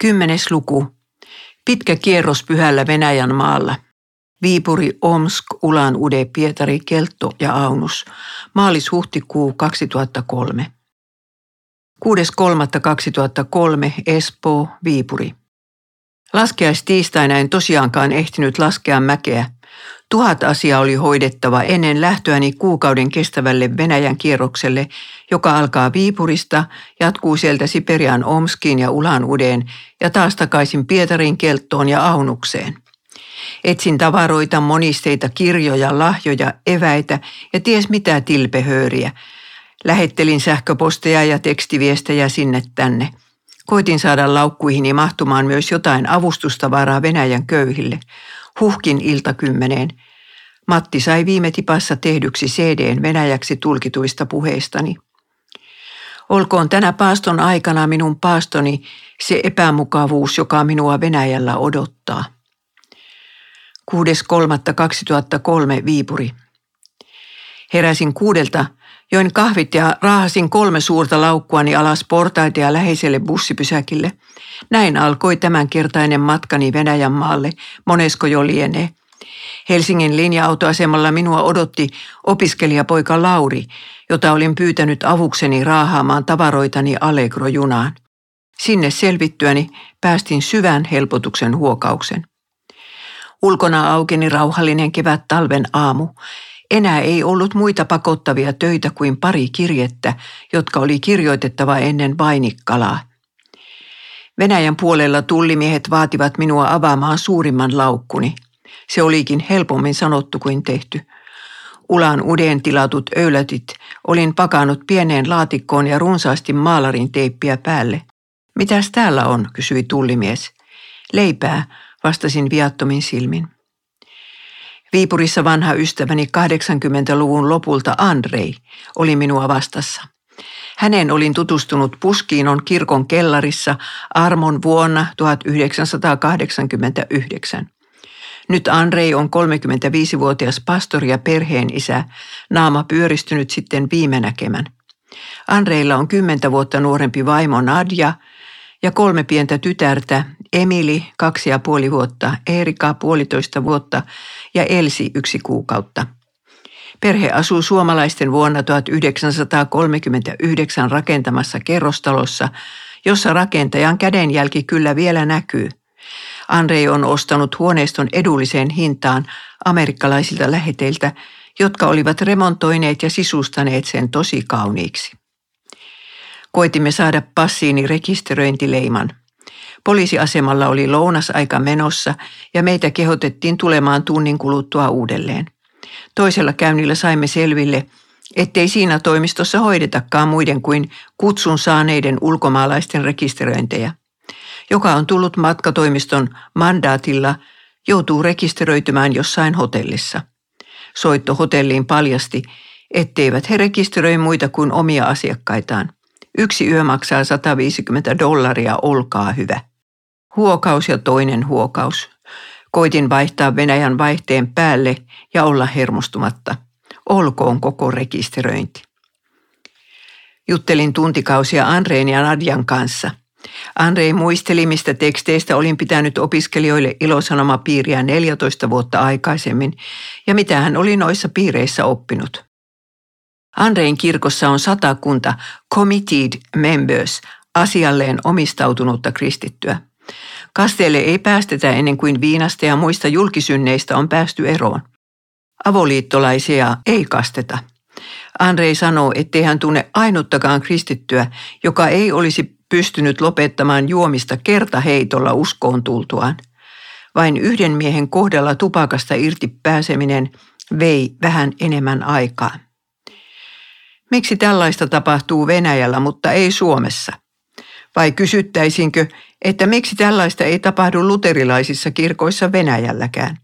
Kymmenes luku. Pitkä kierros pyhällä Venäjän maalla. Viipuri, Omsk, Ulan Ude, Pietari, Keltto ja Aunus. Maalis-huhtikuu 2003. 6.3.2003 Espoo, Viipuri. Laskeistiistaina en tosiaankaan ehtinyt laskea mäkeä. Tuhat asiaa oli hoidettava ennen lähtöäni kuukauden kestävälle Venäjän kierrokselle, joka alkaa Viipurista, jatkuu sieltä Siperian Omskiin ja Ulan Udeen ja taas takaisin Pietarin Kelttoon ja Aunukseen. Etsin tavaroita, monisteita, kirjoja, lahjoja, eväitä ja ties mitä tilpehööriä. Lähettelin sähköposteja ja tekstiviestejä sinne tänne. Koitin saada laukkuihini mahtumaan myös jotain avustustavaraa Venäjän köyhille. Huhkin iltakymmeneen. Matti sai viime tipassa tehdyksi CDn venäjäksi tulkituista puheistani. Olkoon tänä paaston aikana minun paastoni se epämukavuus, joka minua Venäjällä odottaa. 6.3.2003 Viipuri. Heräsin kuudelta, join kahvit ja raahasin kolme suurta laukkuani alas portaita ja läheiselle bussipysäkille. Näin alkoi tämänkertainen matkani Venäjän maalle, monesko jo lienee. Helsingin linja-autoasemalla minua odotti opiskelijapoika Lauri, jota olin pyytänyt avukseni raahaamaan tavaroitani Allegro-junaan. Sinne selvittyäni päästin syvän helpotuksen huokauksen. Ulkona aukeni rauhallinen kevät talven aamu. Enää ei ollut muita pakottavia töitä kuin pari kirjettä, jotka oli kirjoitettava ennen vainikkalaa. Venäjän puolella tullimiehet vaativat minua avaamaan suurimman laukkuni. Se olikin helpommin sanottu kuin tehty. Ulan uden tilatut öylätit olin pakannut pieneen laatikkoon ja runsaasti maalarin teippiä päälle. Mitäs täällä on, kysyi tullimies. Leipää, vastasin viattomin silmin. Viipurissa vanha ystäväni 80-luvun lopulta Andrei oli minua vastassa. Hänen olin tutustunut Puskiinon kirkon kellarissa armon vuonna 1989. Nyt Andrei on 35-vuotias pastori ja perheen isä, naama pyöristynyt sitten viime näkemän. Andreilla on kymmentä vuotta nuorempi vaimo Nadja ja kolme pientä tytärtä, Emili kaksi ja puoli vuotta, Erika puolitoista vuotta ja Elsi yksi kuukautta. Perhe asuu suomalaisten vuonna 1939 rakentamassa kerrostalossa, jossa rakentajan kädenjälki kyllä vielä näkyy. Andrei on ostanut huoneiston edulliseen hintaan amerikkalaisilta läheteiltä, jotka olivat remontoineet ja sisustaneet sen tosi kauniiksi. Koitimme saada passiini rekisteröintileiman. Poliisiasemalla oli lounasaika menossa ja meitä kehotettiin tulemaan tunnin kuluttua uudelleen. Toisella käynnillä saimme selville, ettei siinä toimistossa hoidetakaan muiden kuin kutsun saaneiden ulkomaalaisten rekisteröintejä. Joka on tullut matkatoimiston mandaatilla, joutuu rekisteröitymään jossain hotellissa. Soitto hotelliin paljasti, etteivät he rekisteröi muita kuin omia asiakkaitaan. Yksi yö maksaa 150 dollaria, olkaa hyvä. Huokaus ja toinen huokaus. Koitin vaihtaa Venäjän vaihteen päälle ja olla hermostumatta. Olkoon koko rekisteröinti. Juttelin tuntikausia Andreen ja Nadjan kanssa. Andrei muisteli, mistä teksteistä olin pitänyt opiskelijoille ilosanomapiiriä 14 vuotta aikaisemmin ja mitä hän oli noissa piireissä oppinut. Andrein kirkossa on satakunta committed members, asialleen omistautunutta kristittyä. Kasteelle ei päästetä ennen kuin viinasta ja muista julkisynneistä on päästy eroon. Avoliittolaisia ei kasteta. Andrei sanoo, ettei hän tunne ainuttakaan kristittyä, joka ei olisi pystynyt lopettamaan juomista kertaheitolla uskoon tultuaan. Vain yhden miehen kohdalla tupakasta irti pääseminen vei vähän enemmän aikaa. Miksi tällaista tapahtuu Venäjällä, mutta ei Suomessa? Vai kysyttäisinkö, että miksi tällaista ei tapahdu luterilaisissa kirkoissa Venäjälläkään?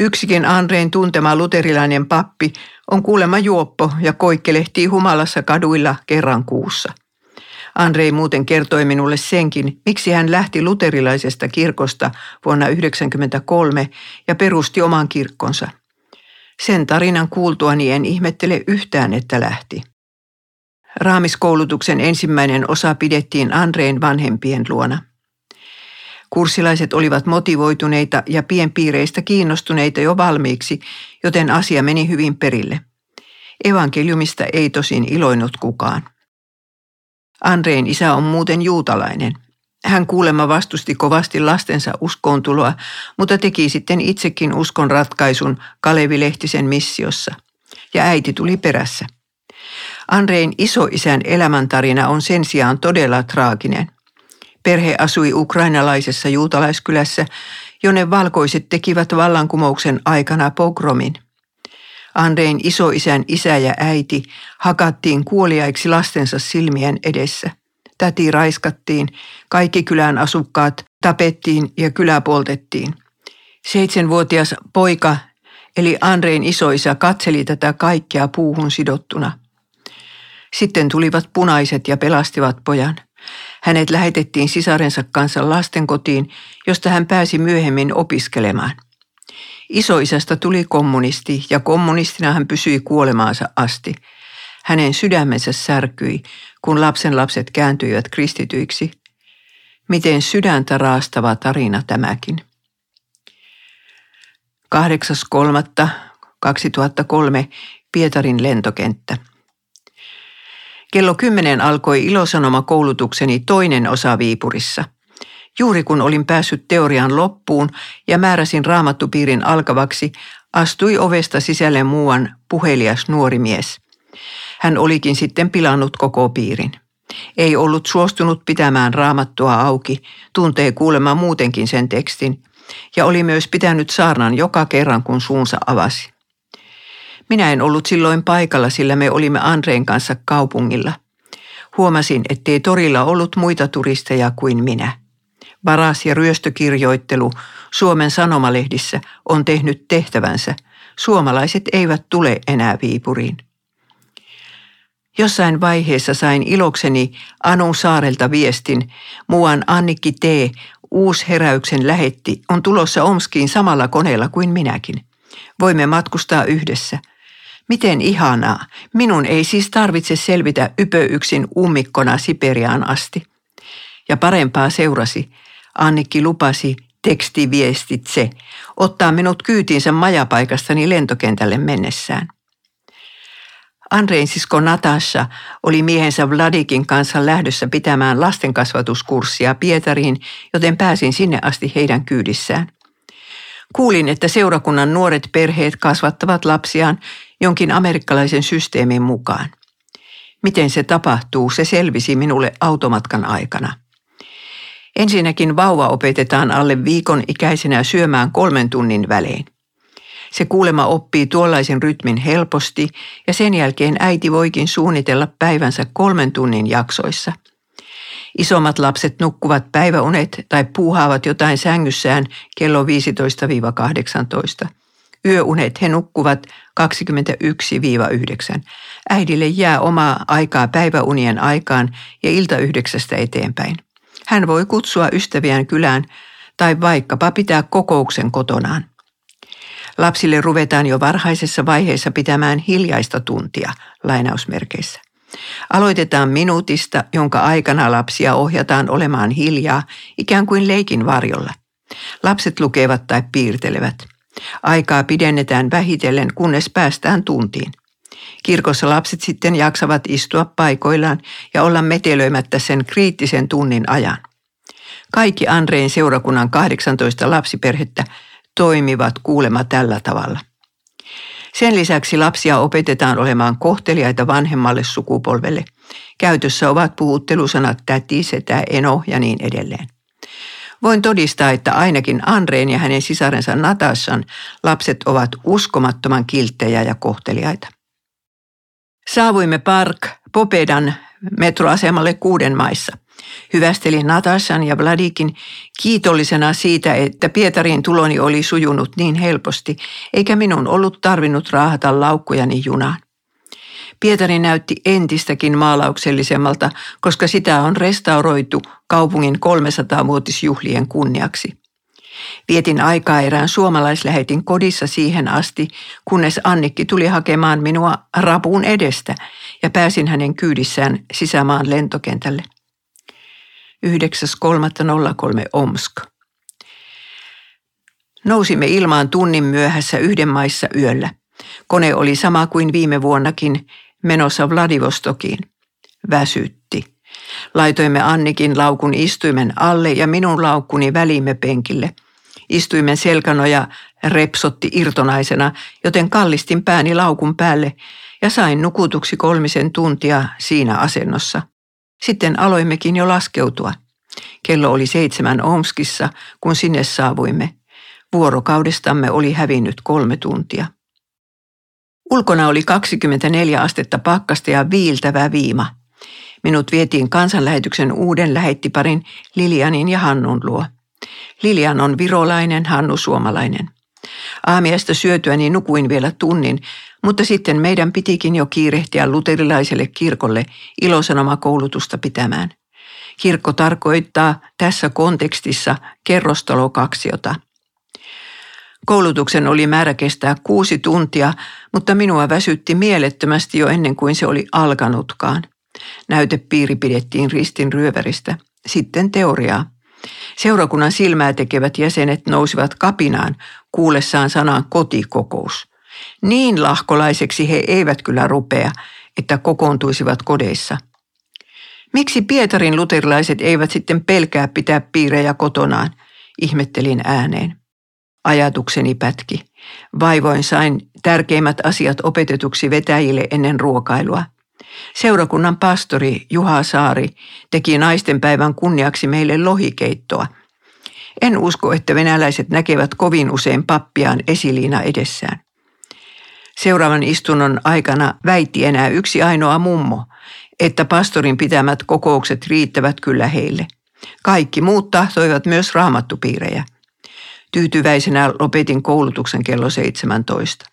Yksikin Andreen tuntema luterilainen pappi on kuulemma juoppo ja koikkelehtii humalassa kaduilla kerran kuussa. Andrei muuten kertoi minulle senkin, miksi hän lähti luterilaisesta kirkosta vuonna 1993 ja perusti oman kirkkonsa. Sen tarinan kuultuani en ihmettele yhtään, että lähti. Raamiskoulutuksen ensimmäinen osa pidettiin Andreen vanhempien luona. Kurssilaiset olivat motivoituneita ja pienpiireistä kiinnostuneita jo valmiiksi, joten asia meni hyvin perille. Evankeliumista ei tosin iloinut kukaan. Andreen isä on muuten juutalainen. Hän kuulemma vastusti kovasti lastensa uskoontuloa, mutta teki sitten itsekin uskon ratkaisun Kalevi Lehtisen missiossa. Ja äiti tuli perässä. Andreen isoisän elämäntarina on sen sijaan todella traaginen. Perhe asui ukrainalaisessa juutalaiskylässä, jonne valkoiset tekivät vallankumouksen aikana pogromin. Andreen isoisän isä ja äiti hakattiin kuoliaiksi lastensa silmien edessä. Täti raiskattiin, kaikki kylän asukkaat tapettiin ja kylä poltettiin. Seitsemänvuotias poika eli Andreen isoisä katseli tätä kaikkea puuhun sidottuna. Sitten tulivat punaiset ja pelastivat pojan. Hänet lähetettiin sisarensa kanssa lastenkotiin, josta hän pääsi myöhemmin opiskelemaan. Isoisästä tuli kommunisti ja kommunistina hän pysyi kuolemaansa asti. Hänen sydämensä särkyi, kun lapsen lapset kääntyivät kristityiksi. Miten sydäntä raastava tarina tämäkin. 8.3.2003 Pietarin lentokenttä. Kello 10 alkoi ilosanoma-koulutukseni toinen osa Viipurissa. Juuri kun olin päässyt teorian loppuun ja määräsin raamattupiirin alkavaksi, astui ovesta sisälle muuan puhelias nuori mies. Hän olikin sitten pilannut koko piirin. Ei ollut suostunut pitämään raamattua auki, tuntee kuulemma muutenkin sen tekstin, ja oli myös pitänyt saarnan joka kerran, kun suunsa avasi. Minä en ollut silloin paikalla, sillä me olimme Andreen kanssa kaupungilla. Huomasin, ettei torilla ollut muita turisteja kuin minä. Varas- ja ryöstökirjoittelu Suomen sanomalehdissä on tehnyt tehtävänsä. Suomalaiset eivät tule enää Viipuriin. Jossain vaiheessa sain ilokseni Anu Saarelta viestin. Muuan Annikki T. Uusheräyksen lähetti on tulossa Omskiin samalla koneella kuin minäkin. Voimme matkustaa yhdessä – Miten ihanaa. Minun ei siis tarvitse selvitä ypöyksin ummikkona Siperiaan asti. Ja parempaa seurasi. Annikki lupasi tekstiviestitse ottaa minut kyytiinsä majapaikastani lentokentälle mennessään. Andrein sisko Natasha oli miehensä Vladikin kanssa lähdössä pitämään lastenkasvatuskurssia Pietariin, joten pääsin sinne asti heidän kyydissään. Kuulin, että seurakunnan nuoret perheet kasvattavat lapsiaan jonkin amerikkalaisen systeemin mukaan. Miten se tapahtuu, se selvisi minulle automatkan aikana. Ensinnäkin vauva opetetaan alle viikon ikäisenä syömään kolmen tunnin välein. Se kuulema oppii tuollaisen rytmin helposti ja sen jälkeen äiti voikin suunnitella päivänsä kolmen tunnin jaksoissa. Isommat lapset nukkuvat päiväunet tai puuhaavat jotain sängyssään kello 15-18. Yöunet he nukkuvat 21-9. Äidille jää omaa aikaa päiväunien aikaan ja ilta yhdeksästä eteenpäin. Hän voi kutsua ystäviään kylään tai vaikkapa pitää kokouksen kotonaan. Lapsille ruvetaan jo varhaisessa vaiheessa pitämään hiljaista tuntia, lainausmerkeissä. Aloitetaan minuutista, jonka aikana lapsia ohjataan olemaan hiljaa, ikään kuin leikin varjolla. Lapset lukevat tai piirtelevät. Aikaa pidennetään vähitellen, kunnes päästään tuntiin. Kirkossa lapset sitten jaksavat istua paikoillaan ja olla metelöimättä sen kriittisen tunnin ajan. Kaikki Andreen seurakunnan 18 lapsiperhettä toimivat kuulema tällä tavalla. Sen lisäksi lapsia opetetaan olemaan kohteliaita vanhemmalle sukupolvelle. Käytössä ovat puhuttelusanat täti, setä, eno ja niin edelleen. Voin todistaa, että ainakin Andreen ja hänen sisarensa Natashan lapset ovat uskomattoman kilttejä ja kohteliaita. Saavuimme Park Popedan metroasemalle kuuden maissa. Hyvästelin Natashan ja Vladikin kiitollisena siitä, että Pietarin tuloni oli sujunut niin helposti, eikä minun ollut tarvinnut raahata laukkujani junaan. Pietari näytti entistäkin maalauksellisemmalta, koska sitä on restauroitu kaupungin 300-vuotisjuhlien kunniaksi. Vietin aikaa erään suomalaislähetin kodissa siihen asti, kunnes Annikki tuli hakemaan minua rapuun edestä ja pääsin hänen kyydissään sisämaan lentokentälle. 9.3.03 Omsk. Nousimme ilmaan tunnin myöhässä yhden maissa yöllä. Kone oli sama kuin viime vuonnakin menossa Vladivostokiin. Väsytti. Laitoimme Annikin laukun istuimen alle ja minun laukkuni välimme penkille. Istuimen selkänoja repsotti irtonaisena, joten kallistin pääni laukun päälle ja sain nukutuksi kolmisen tuntia siinä asennossa. Sitten aloimmekin jo laskeutua. Kello oli seitsemän Omskissa, kun sinne saavuimme. Vuorokaudestamme oli hävinnyt kolme tuntia. Ulkona oli 24 astetta pakkasta ja viiltävä viima. Minut vietiin kansanlähetyksen uuden lähettiparin Lilianin ja Hannun luo. Lilian on virolainen, Hannu suomalainen. Aamiaista syötyäni nukuin vielä tunnin, mutta sitten meidän pitikin jo kiirehtiä luterilaiselle kirkolle ilosanomakoulutusta pitämään. Kirkko tarkoittaa tässä kontekstissa kerrostalokaksiota. Koulutuksen oli määrä kestää kuusi tuntia, mutta minua väsytti mielettömästi jo ennen kuin se oli alkanutkaan. Näytepiiri pidettiin ristin ryöväristä. Sitten teoriaa. Seurakunnan silmää tekevät jäsenet nousivat kapinaan kuullessaan sanan kotikokous. Niin lahkolaiseksi he eivät kyllä rupea, että kokoontuisivat kodeissa. Miksi Pietarin luterilaiset eivät sitten pelkää pitää piirejä kotonaan, ihmettelin ääneen. Ajatukseni pätki. Vaivoin sain tärkeimmät asiat opetetuksi vetäjille ennen ruokailua. Seurakunnan pastori Juha Saari teki naistenpäivän kunniaksi meille lohikeittoa. En usko, että venäläiset näkevät kovin usein pappiaan esiliina edessään. Seuraavan istunnon aikana väitti enää yksi ainoa mummo, että pastorin pitämät kokoukset riittävät kyllä heille. Kaikki muut tahtoivat myös raamattupiirejä. Tyytyväisenä lopetin koulutuksen kello 17.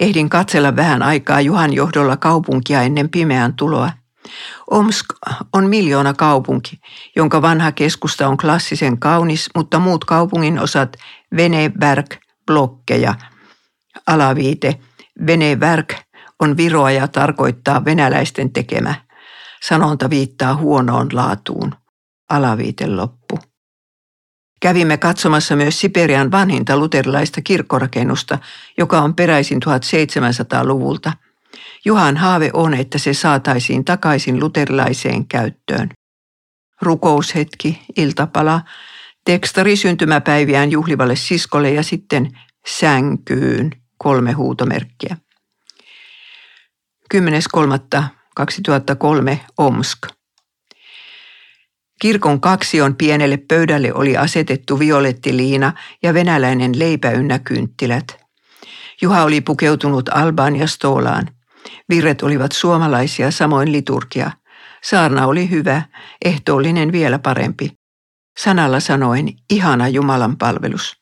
Ehdin katsella vähän aikaa Juhan johdolla kaupunkia ennen pimeän tuloa. Omsk on miljoona kaupunki, jonka vanha keskusta on klassisen kaunis, mutta muut kaupungin osat Veneberg, blokkeja, alaviite, Veneberg on viroa ja tarkoittaa venäläisten tekemä. Sanonta viittaa huonoon laatuun. Alaviite loppu. Kävimme katsomassa myös Siperian vanhinta luterilaista kirkkorakennusta, joka on peräisin 1700-luvulta. Juhan haave on, että se saataisiin takaisin luterilaiseen käyttöön. Rukoushetki, iltapala, tekstari syntymäpäiviään juhlivalle siskolle ja sitten sänkyyn kolme huutomerkkiä. 10.3.2003 Omsk. Kirkon kaksion pienelle pöydälle oli asetettu violettiliina ja venäläinen leipä ynnä kynttilät. Juha oli pukeutunut albaan ja stoolaan. Virret olivat suomalaisia, samoin liturgia. Saarna oli hyvä, ehtoollinen vielä parempi. Sanalla sanoen, ihana Jumalan palvelus.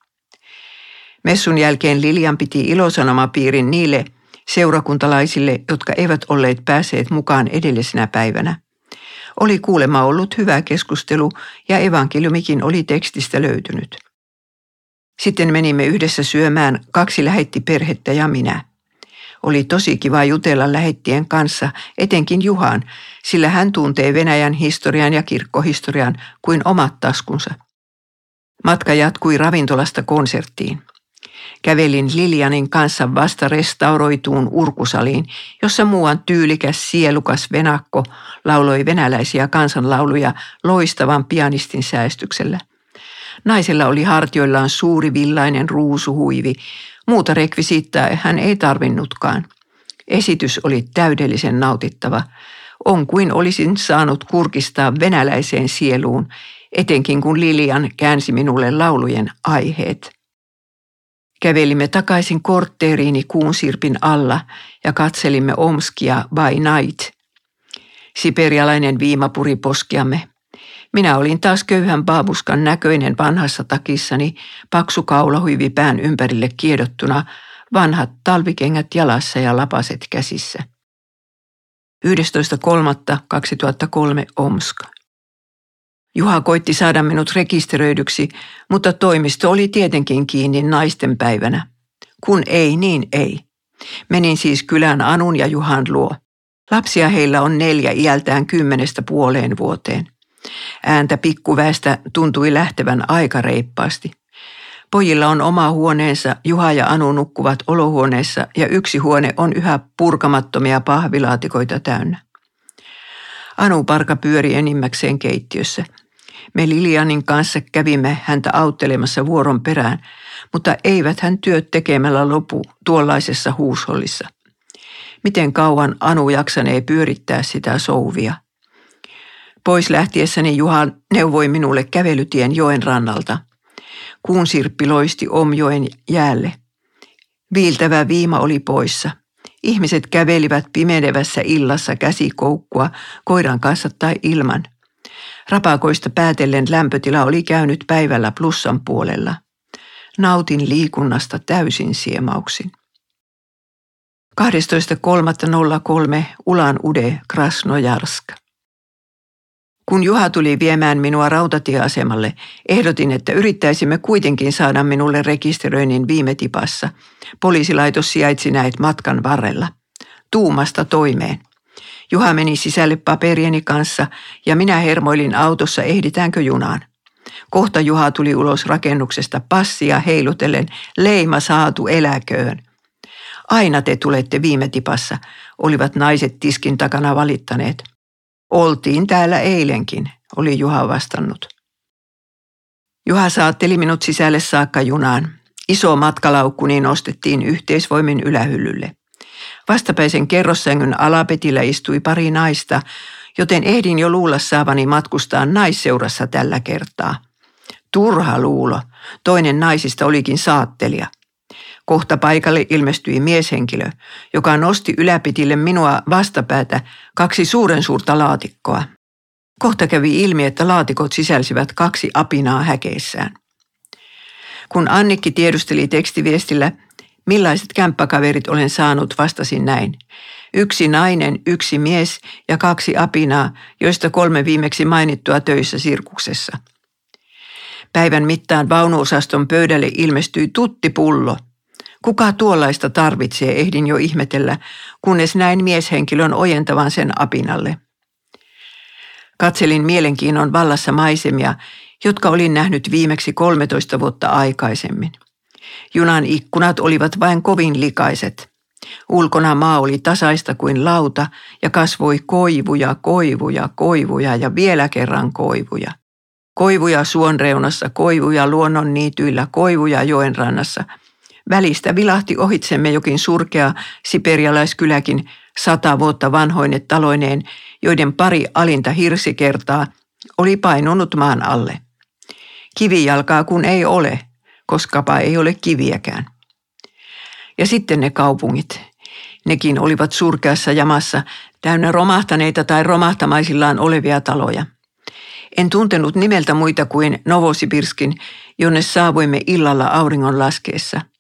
Messun jälkeen Lilian piti ilosanomapiirin niille seurakuntalaisille, jotka eivät olleet päässeet mukaan edellisenä päivänä. Oli kuulema ollut hyvä keskustelu ja evankeliumikin oli tekstistä löytynyt. Sitten menimme yhdessä syömään, kaksi lähetti perhettä ja minä. Oli tosi kiva jutella lähettien kanssa, etenkin Juhan, sillä hän tuntee Venäjän historian ja kirkkohistorian kuin omat taskunsa. Matka jatkui ravintolasta konserttiin. Kävelin Lilianin kanssa vasta restauroituun urkusaliin, jossa muuan tyylikäs sielukas venakko lauloi venäläisiä kansanlauluja loistavan pianistin säästyksellä. Naisella oli hartioillaan suuri villainen ruusuhuivi. Muuta rekvisiittaa hän ei tarvinnutkaan. Esitys oli täydellisen nautittava. On kuin olisin saanut kurkistaa venäläiseen sieluun, etenkin kun Lilian käänsi minulle laulujen aiheet. Kävelimme takaisin kortteeriini kuunsirpin alla ja katselimme Omskia by night. Siperialainen viima puri poskiamme. Minä olin taas köyhän baabuskan näköinen vanhassa takissani, paksu kaulahuivi pään ympärille kiedottuna, vanhat talvikengät jalassa ja lapaset käsissä. 11.3.2003 Omska. Juha koitti saada minut rekisteröidyksi, mutta toimisto oli tietenkin kiinni naisten päivänä. Kun ei, niin ei. Menin siis kylän Anun ja Juhan luo. Lapsia heillä on neljä iältään kymmenestä puoleen vuoteen. Ääntä pikkuväestä tuntui lähtevän aika reippaasti. Pojilla on oma huoneensa, Juha ja Anu nukkuvat olohuoneessa ja yksi huone on yhä purkamattomia pahvilaatikoita täynnä. Anu parka pyöri enimmäkseen keittiössä. Me Lilianin kanssa kävimme häntä auttelemassa vuoron perään, mutta eivät hän työt tekemällä lopu tuollaisessa huushollissa. Miten kauan Anu jaksanee pyörittää sitä souvia? Pois lähtiessäni Juha neuvoi minulle kävelytien joen rannalta. Kuun sirppi loisti omjoen jäälle. Viiltävä viima oli poissa. Ihmiset kävelivät pimenevässä illassa käsikoukkua koiran kanssa tai ilman. Rapakoista päätellen lämpötila oli käynyt päivällä plussan puolella. Nautin liikunnasta täysin siemauksin. 12.3.03 Ulan Ude Krasnojarsk. Kun Juha tuli viemään minua rautatieasemalle, ehdotin, että yrittäisimme kuitenkin saada minulle rekisteröinnin viime tipassa. Poliisilaitos sijaitsi näet matkan varrella. Tuumasta toimeen. Juha meni sisälle paperieni kanssa ja minä hermoilin autossa ehditäänkö junaan. Kohta Juha tuli ulos rakennuksesta passia heilutellen, leima saatu eläköön. Aina te tulette viime tipassa, olivat naiset tiskin takana valittaneet. Oltiin täällä eilenkin, oli Juha vastannut. Juha saatteli minut sisälle saakka junaan. Iso matkalaukku niin nostettiin yhteisvoimin ylähyllylle. Vastapäisen kerrossängyn alapetillä istui pari naista, joten ehdin jo luulla saavani matkustaa naisseurassa tällä kertaa. Turha luulo. Toinen naisista olikin saattelija. Kohta paikalle ilmestyi mieshenkilö, joka nosti yläpitille minua vastapäätä kaksi suuren suurta laatikkoa. Kohta kävi ilmi, että laatikot sisälsivät kaksi apinaa häkeissään. Kun Annikki tiedusteli tekstiviestillä, millaiset kämppäkaverit olen saanut, vastasin näin. Yksi nainen, yksi mies ja kaksi apinaa, joista kolme viimeksi mainittua töissä sirkuksessa. Päivän mittaan vaunuosaston pöydälle ilmestyi tuttipullo – Kuka tuollaista tarvitsee, ehdin jo ihmetellä, kunnes näin mieshenkilön ojentavan sen apinalle. Katselin mielenkiinnon vallassa maisemia, jotka olin nähnyt viimeksi 13 vuotta aikaisemmin. Junan ikkunat olivat vain kovin likaiset. Ulkona maa oli tasaista kuin lauta ja kasvoi koivuja, koivuja, koivuja ja vielä kerran koivuja. Koivuja suon reunassa, koivuja luonnon niityillä, koivuja joen rannassa – Välistä vilahti ohitsemme jokin surkea siperialaiskyläkin sata vuotta vanhoine taloineen, joiden pari alinta hirsikertaa oli painunut maan alle. Kivijalkaa kun ei ole, koskapa ei ole kiviäkään. Ja sitten ne kaupungit. Nekin olivat surkeassa jamassa, täynnä romahtaneita tai romahtamaisillaan olevia taloja. En tuntenut nimeltä muita kuin Novosibirskin, jonne saavuimme illalla auringon laskeessa –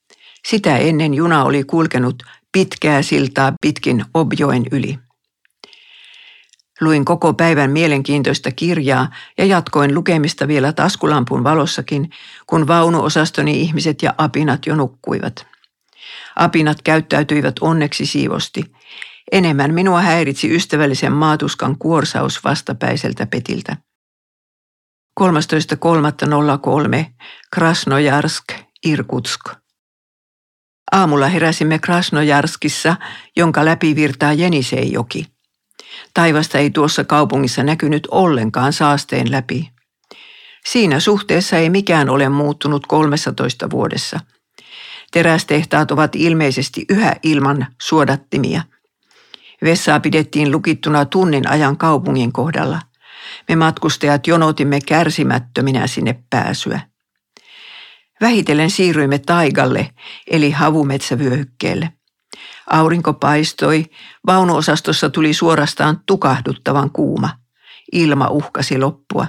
sitä ennen juna oli kulkenut pitkää siltaa pitkin Objoen yli. Luin koko päivän mielenkiintoista kirjaa ja jatkoin lukemista vielä taskulampun valossakin, kun vaunuosastoni ihmiset ja apinat jo nukkuivat. Apinat käyttäytyivät onneksi siivosti. Enemmän minua häiritsi ystävällisen maatuskan kuorsaus vastapäiseltä petiltä. 13.3.03 Krasnojarsk, Irkutsk. Aamulla heräsimme Krasnojarskissa, jonka läpi virtaa Jeniseijoki. Taivasta ei tuossa kaupungissa näkynyt ollenkaan saasteen läpi. Siinä suhteessa ei mikään ole muuttunut 13 vuodessa. Terästehtaat ovat ilmeisesti yhä ilman suodattimia. Vessaa pidettiin lukittuna tunnin ajan kaupungin kohdalla. Me matkustajat jonotimme kärsimättöminä sinne pääsyä. Vähitellen siirryimme taigalle, eli havumetsävyöhykkeelle. Aurinko paistoi, vaunuosastossa tuli suorastaan tukahduttavan kuuma. Ilma uhkasi loppua.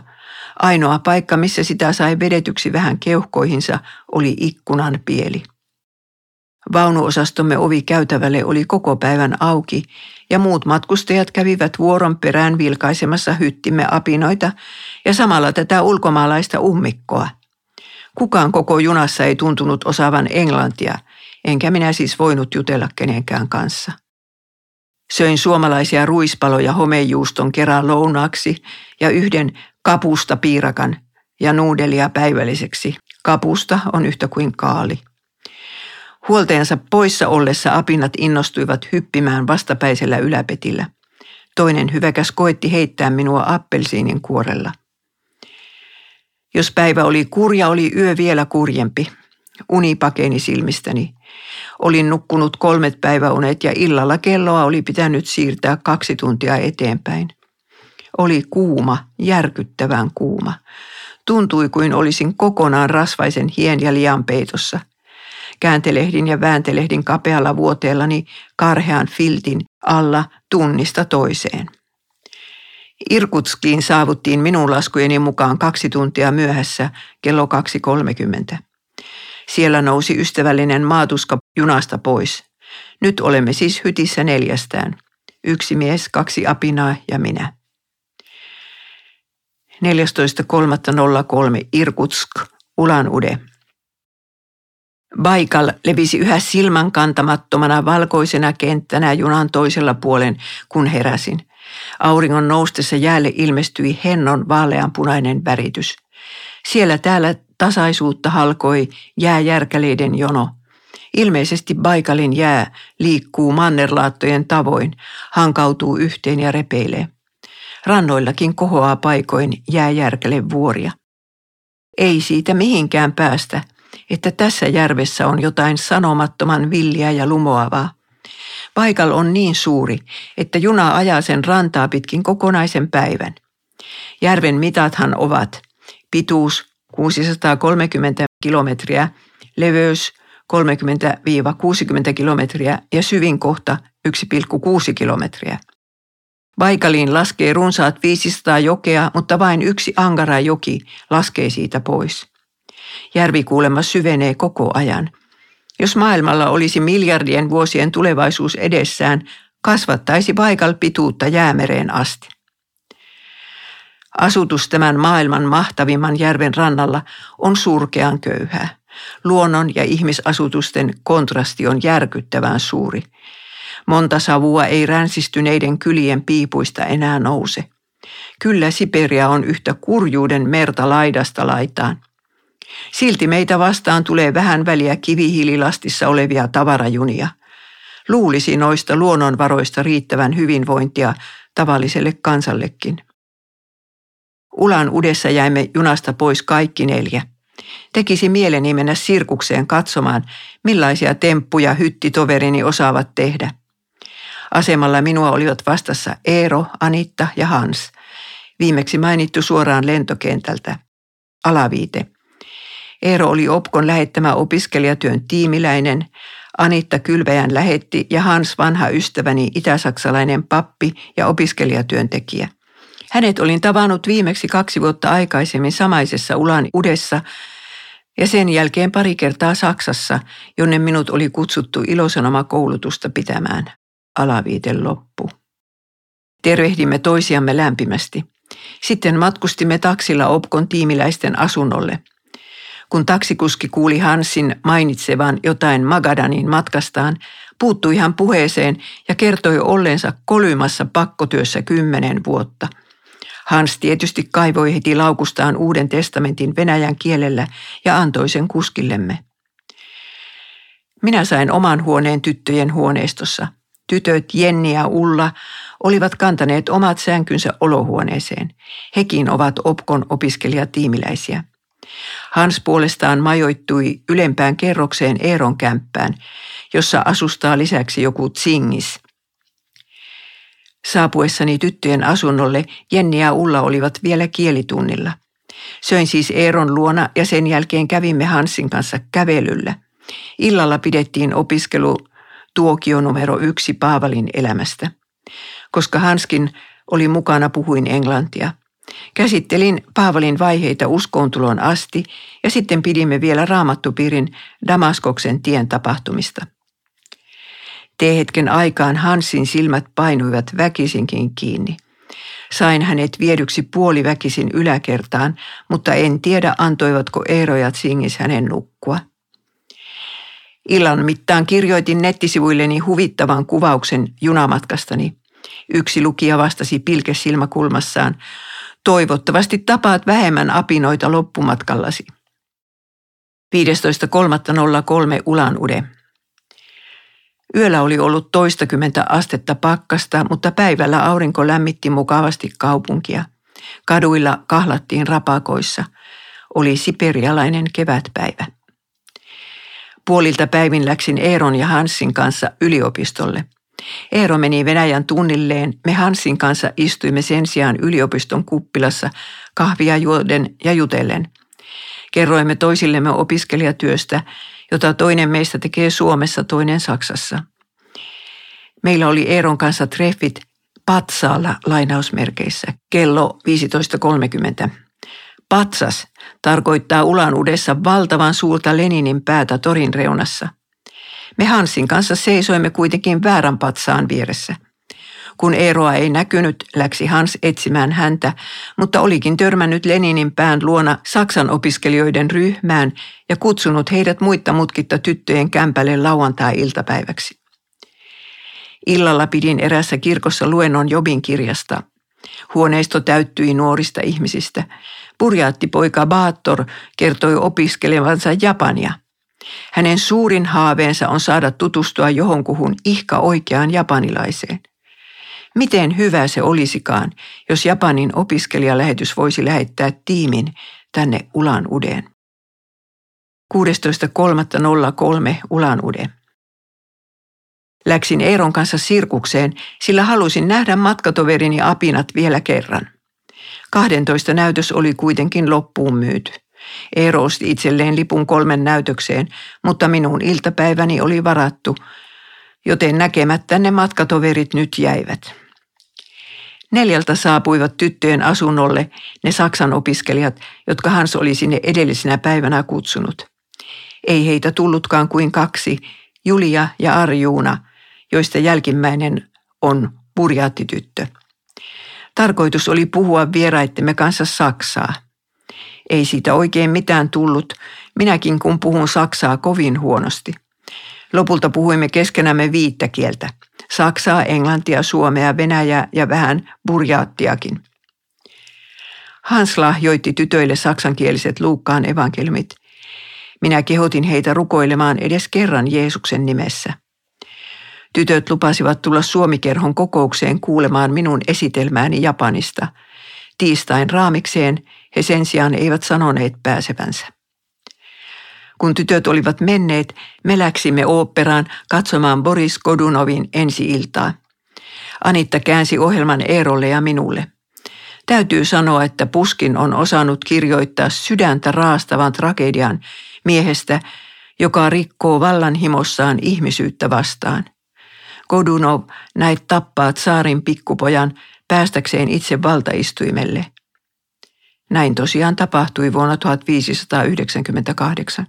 Ainoa paikka, missä sitä sai vedetyksi vähän keuhkoihinsa, oli ikkunan pieli. Vaunuosastomme ovi käytävälle oli koko päivän auki ja muut matkustajat kävivät vuoron perään vilkaisemassa hyttimme apinoita ja samalla tätä ulkomaalaista ummikkoa. Kukaan koko junassa ei tuntunut osaavan englantia, enkä minä siis voinut jutella kenenkään kanssa. Söin suomalaisia ruispaloja homejuuston kerran lounaaksi ja yhden kapusta piirakan ja nuudelia päivälliseksi Kapusta on yhtä kuin kaali. Huoltajansa poissa ollessa apinat innostuivat hyppimään vastapäisellä yläpetillä. Toinen hyväkäs koetti heittää minua appelsiinin kuorella. Jos päivä oli kurja, oli yö vielä kurjempi. Uni pakeni silmistäni. Olin nukkunut kolmet päiväunet ja illalla kelloa oli pitänyt siirtää kaksi tuntia eteenpäin. Oli kuuma, järkyttävän kuuma. Tuntui kuin olisin kokonaan rasvaisen hien ja lian peitossa. Kääntelehdin ja vääntelehdin kapealla vuoteellani karhean filtin alla tunnista toiseen. Irkutskiin saavuttiin minun laskujeni mukaan kaksi tuntia myöhässä kello 2.30. Siellä nousi ystävällinen maatuska junasta pois. Nyt olemme siis hytissä neljästään. Yksi mies, kaksi apinaa ja minä. 14.3.03 Irkutsk, Ulan Ude. Baikal levisi yhä silmän kantamattomana valkoisena kenttänä junan toisella puolen, kun heräsin. Auringon noustessa jäälle ilmestyi hennon vaaleanpunainen väritys. Siellä täällä tasaisuutta halkoi jääjärkäleiden jono. Ilmeisesti Baikalin jää liikkuu mannerlaattojen tavoin, hankautuu yhteen ja repeilee. Rannoillakin kohoaa paikoin jääjärkäle vuoria. Ei siitä mihinkään päästä, että tässä järvessä on jotain sanomattoman villiä ja lumoavaa. Paikal on niin suuri, että juna ajaa sen rantaa pitkin kokonaisen päivän. Järven mitathan ovat pituus 630 kilometriä, leveys 30-60 kilometriä ja syvin kohta 1,6 kilometriä. Baikaliin laskee runsaat 500 jokea, mutta vain yksi Angara-joki laskee siitä pois. Järvi kuulemma syvenee koko ajan. Jos maailmalla olisi miljardien vuosien tulevaisuus edessään, kasvattaisi Baikal pituutta jäämereen asti. Asutus tämän maailman mahtavimman järven rannalla on surkean köyhää. Luonnon ja ihmisasutusten kontrasti on järkyttävän suuri. Monta savua ei ränsistyneiden kylien piipuista enää nouse. Kyllä Siperia on yhtä kurjuuden merta laidasta laitaan. Silti meitä vastaan tulee vähän väliä kivihiililastissa olevia tavarajunia. Luulisi noista luonnonvaroista riittävän hyvinvointia tavalliselle kansallekin. Ulan udessa jäimme junasta pois kaikki neljä. Tekisi mieleni mennä sirkukseen katsomaan, millaisia temppuja hyttitoverini osaavat tehdä. Asemalla minua olivat vastassa Eero, Anitta ja Hans. Viimeksi mainittu suoraan lentokentältä. Alaviite. Eero oli Opkon lähettämä opiskelijatyön tiimiläinen, Anitta Kylväjän lähetti ja Hans vanha ystäväni itäsaksalainen pappi ja opiskelijatyöntekijä. Hänet olin tavannut viimeksi kaksi vuotta aikaisemmin samaisessa Ulan Udessa ja sen jälkeen pari kertaa Saksassa, jonne minut oli kutsuttu ilosanomakoulutusta pitämään. Alaviite loppu. Tervehdimme toisiamme lämpimästi. Sitten matkustimme taksilla Opkon tiimiläisten asunnolle. Kun taksikuski kuuli Hansin mainitsevan jotain Magadanin matkastaan, puuttui hän puheeseen ja kertoi olleensa kolymassa pakkotyössä kymmenen vuotta – Hans tietysti kaivoi heti laukustaan uuden testamentin venäjän kielellä ja antoi sen kuskillemme. Minä sain oman huoneen tyttöjen huoneistossa. Tytöt Jenni ja Ulla olivat kantaneet omat sänkynsä olohuoneeseen. Hekin ovat Opkon opiskelijatiimiläisiä. Hans puolestaan majoittui ylempään kerrokseen Eeron kämppään, jossa asustaa lisäksi joku tsingis – Saapuessani tyttöjen asunnolle Jenni ja Ulla olivat vielä kielitunnilla. Söin siis Eeron luona ja sen jälkeen kävimme Hansin kanssa kävelyllä. Illalla pidettiin opiskelu tuokio numero yksi Paavalin elämästä. Koska Hanskin oli mukana, puhuin englantia. Käsittelin Paavalin vaiheita uskoontulon asti ja sitten pidimme vielä raamattupiirin Damaskoksen tien tapahtumista. T-hetken aikaan Hansin silmät painuivat väkisinkin kiinni. Sain hänet viedyksi puoliväkisin yläkertaan, mutta en tiedä antoivatko Eero ja Tsingis hänen nukkua. Illan mittaan kirjoitin nettisivuilleni huvittavan kuvauksen junamatkastani. Yksi lukija vastasi pilkesilmäkulmassaan, toivottavasti tapaat vähemmän apinoita loppumatkallasi. 15.3.03 Ulan Ude. Yöllä oli ollut toistakymmentä astetta pakkasta, mutta päivällä aurinko lämmitti mukavasti kaupunkia. Kaduilla kahlattiin rapakoissa. Oli siperialainen kevätpäivä. Puolilta päivin läksin Eeron ja Hansin kanssa yliopistolle. Eero meni Venäjän tunnilleen, me Hansin kanssa istuimme sen sijaan yliopiston kuppilassa kahvia juoden ja jutellen. Kerroimme toisillemme opiskelijatyöstä, jota toinen meistä tekee Suomessa, toinen Saksassa. Meillä oli Eeron kanssa treffit patsaalla lainausmerkeissä kello 15.30. Patsas tarkoittaa ulan udessa valtavan suurta Leninin päätä torin reunassa. Me Hansin kanssa seisoimme kuitenkin väärän patsaan vieressä. Kun Eeroa ei näkynyt, läksi Hans etsimään häntä, mutta olikin törmännyt Leninin pään luona Saksan opiskelijoiden ryhmään ja kutsunut heidät muitta mutkitta tyttöjen kämpälle lauantai-iltapäiväksi. Illalla pidin erässä kirkossa luennon Jobin kirjasta. Huoneisto täyttyi nuorista ihmisistä. Purjaattipoika Baattor kertoi opiskelevansa Japania. Hänen suurin haaveensa on saada tutustua johonkuhun ihka oikeaan japanilaiseen. Miten hyvä se olisikaan, jos Japanin opiskelijalähetys voisi lähettää tiimin tänne Ulan Udeen. 16.3.03 Ulan Ude. Läksin Eeron kanssa sirkukseen, sillä halusin nähdä matkatoverini apinat vielä kerran. 12 näytös oli kuitenkin loppuun myyty. Eero osti itselleen lipun kolmen näytökseen, mutta minun iltapäiväni oli varattu, joten näkemättä ne matkatoverit nyt jäivät. Neljältä saapuivat tyttöjen asunnolle ne Saksan opiskelijat, jotka Hans oli sinne edellisenä päivänä kutsunut. Ei heitä tullutkaan kuin kaksi, Julia ja Arjuuna, joista jälkimmäinen on burjaattityttö. Tarkoitus oli puhua vieraittemme kanssa Saksaa. Ei siitä oikein mitään tullut, minäkin kun puhun Saksaa kovin huonosti. Lopulta puhuimme keskenämme viittä kieltä. Saksaa, englantia, suomea, venäjää ja vähän burjaattiakin. Hans lahjoitti tytöille saksankieliset Luukkaan evankelmit. Minä kehotin heitä rukoilemaan edes kerran Jeesuksen nimessä. Tytöt lupasivat tulla Suomikerhon kokoukseen kuulemaan minun esitelmääni Japanista. Tiistain raamikseen he sen sijaan eivät sanoneet pääsevänsä. Kun tytöt olivat menneet, me läksimme oopperaan katsomaan Boris Kodunovin ensi-iltaa. Anitta käänsi ohjelman Eerolle ja minulle. Täytyy sanoa, että Puskin on osannut kirjoittaa sydäntä raastavan tragedian miehestä, joka rikkoo vallanhimossaan ihmisyyttä vastaan. Kodunov näit tappaa saarin pikkupojan päästäkseen itse valtaistuimelle. Näin tosiaan tapahtui vuonna 1598.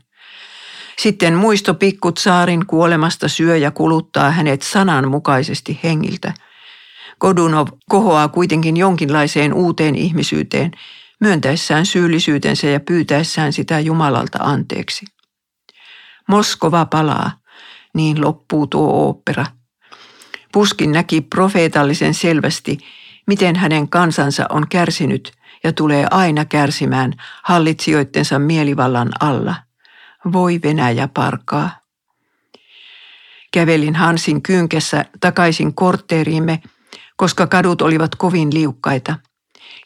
Sitten muisto saarin kuolemasta syö ja kuluttaa hänet sananmukaisesti hengiltä. Kodunov kohoaa kuitenkin jonkinlaiseen uuteen ihmisyyteen, myöntäessään syyllisyytensä ja pyytäessään sitä Jumalalta anteeksi. Moskova palaa, niin loppuu tuo ooppera. Puskin näki profeetallisen selvästi, miten hänen kansansa on kärsinyt ja tulee aina kärsimään hallitsijoittensa mielivallan alla – voi Venäjä parkaa. Kävelin Hansin kynkessä takaisin kortteeriimme, koska kadut olivat kovin liukkaita.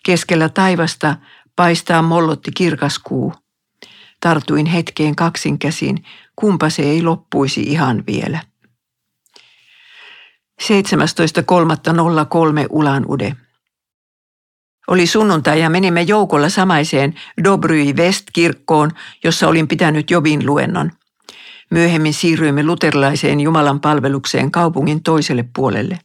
Keskellä taivasta paistaa mollotti kirkas kuu. Tartuin hetkeen kaksin käsin, kumpa se ei loppuisi ihan vielä. 17.3.03 Ulan Ude. Oli sunnuntai ja menimme joukolla samaiseen Dobryi West-kirkkoon, jossa olin pitänyt Jobin luennon. Myöhemmin siirryimme luterilaiseen Jumalan palvelukseen kaupungin toiselle puolelle.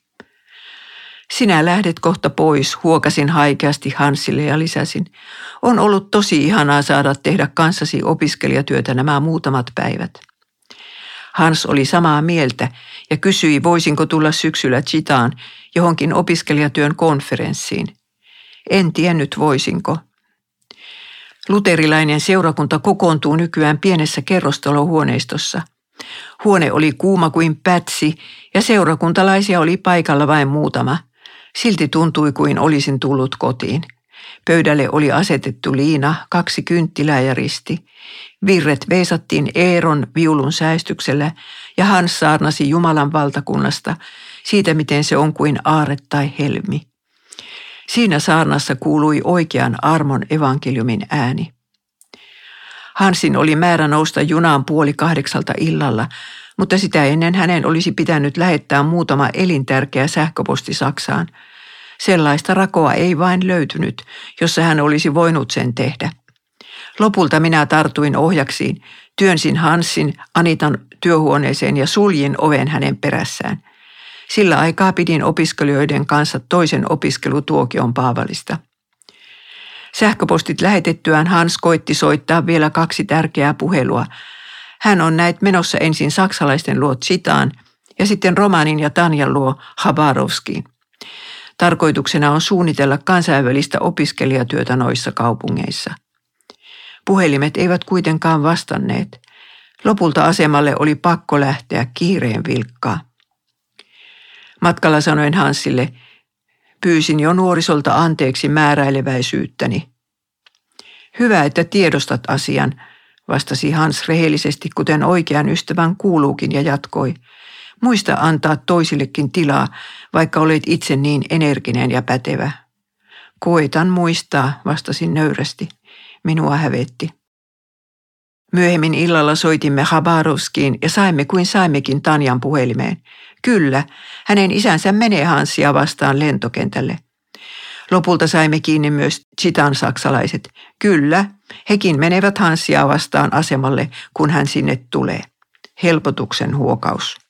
Sinä lähdet kohta pois, huokasin haikeasti Hansille ja lisäsin. On ollut tosi ihanaa saada tehdä kanssasi opiskelijatyötä nämä muutamat päivät. Hans oli samaa mieltä ja kysyi, voisinko tulla syksyllä Chitaan johonkin opiskelijatyön konferenssiin. En tiennyt voisinko. Luterilainen seurakunta kokoontuu nykyään pienessä kerrostalohuoneistossa. Huone oli kuuma kuin pätsi ja seurakuntalaisia oli paikalla vain muutama. Silti tuntui kuin olisin tullut kotiin. Pöydälle oli asetettu liina, kaksi kynttilää ja risti. Virret veisattiin Eeron viulun säästyksellä ja Hans saarnasi Jumalan valtakunnasta, siitä miten se on kuin aare tai helmi. Siinä saarnassa kuului oikean armon evankeliumin ääni. Hansin oli määrä nousta junaan puoli kahdeksalta illalla, mutta sitä ennen hänen olisi pitänyt lähettää muutama elintärkeä sähköposti Saksaan. Sellaista rakoa ei vain löytynyt, jossa hän olisi voinut sen tehdä. Lopulta minä tartuin ohjaksiin, työnsin Hansin Anitan työhuoneeseen ja suljin oven hänen perässään. Sillä aikaa pidin opiskelijoiden kanssa toisen opiskelutuokion Paavalista. Sähköpostit lähetettyään Hans koitti soittaa vielä kaksi tärkeää puhelua. Hän on näet menossa ensin saksalaisten luo Zitaan ja sitten Romanin ja Tanjan luo Habarovskiin. Tarkoituksena on suunnitella kansainvälistä opiskelijatyötä noissa kaupungeissa. Puhelimet eivät kuitenkaan vastanneet. Lopulta asemalle oli pakko lähteä kiireen vilkkaa. Matkalla sanoin Hansille, pyysin jo nuorisolta anteeksi määräileväisyyttäni. Hyvä, että tiedostat asian, vastasi Hans rehellisesti, kuten oikean ystävän kuuluukin ja jatkoi. Muista antaa toisillekin tilaa, vaikka olet itse niin energinen ja pätevä. Koitan muistaa, vastasin nöyrästi. Minua hävetti. Myöhemmin illalla soitimme Habarovskiin ja saimme kuin saimmekin Tanjan puhelimeen. Kyllä, hänen isänsä menee Hansia vastaan lentokentälle. Lopulta saimme kiinni myös Chitan saksalaiset. Kyllä, hekin menevät Hansia vastaan asemalle, kun hän sinne tulee. Helpotuksen huokaus.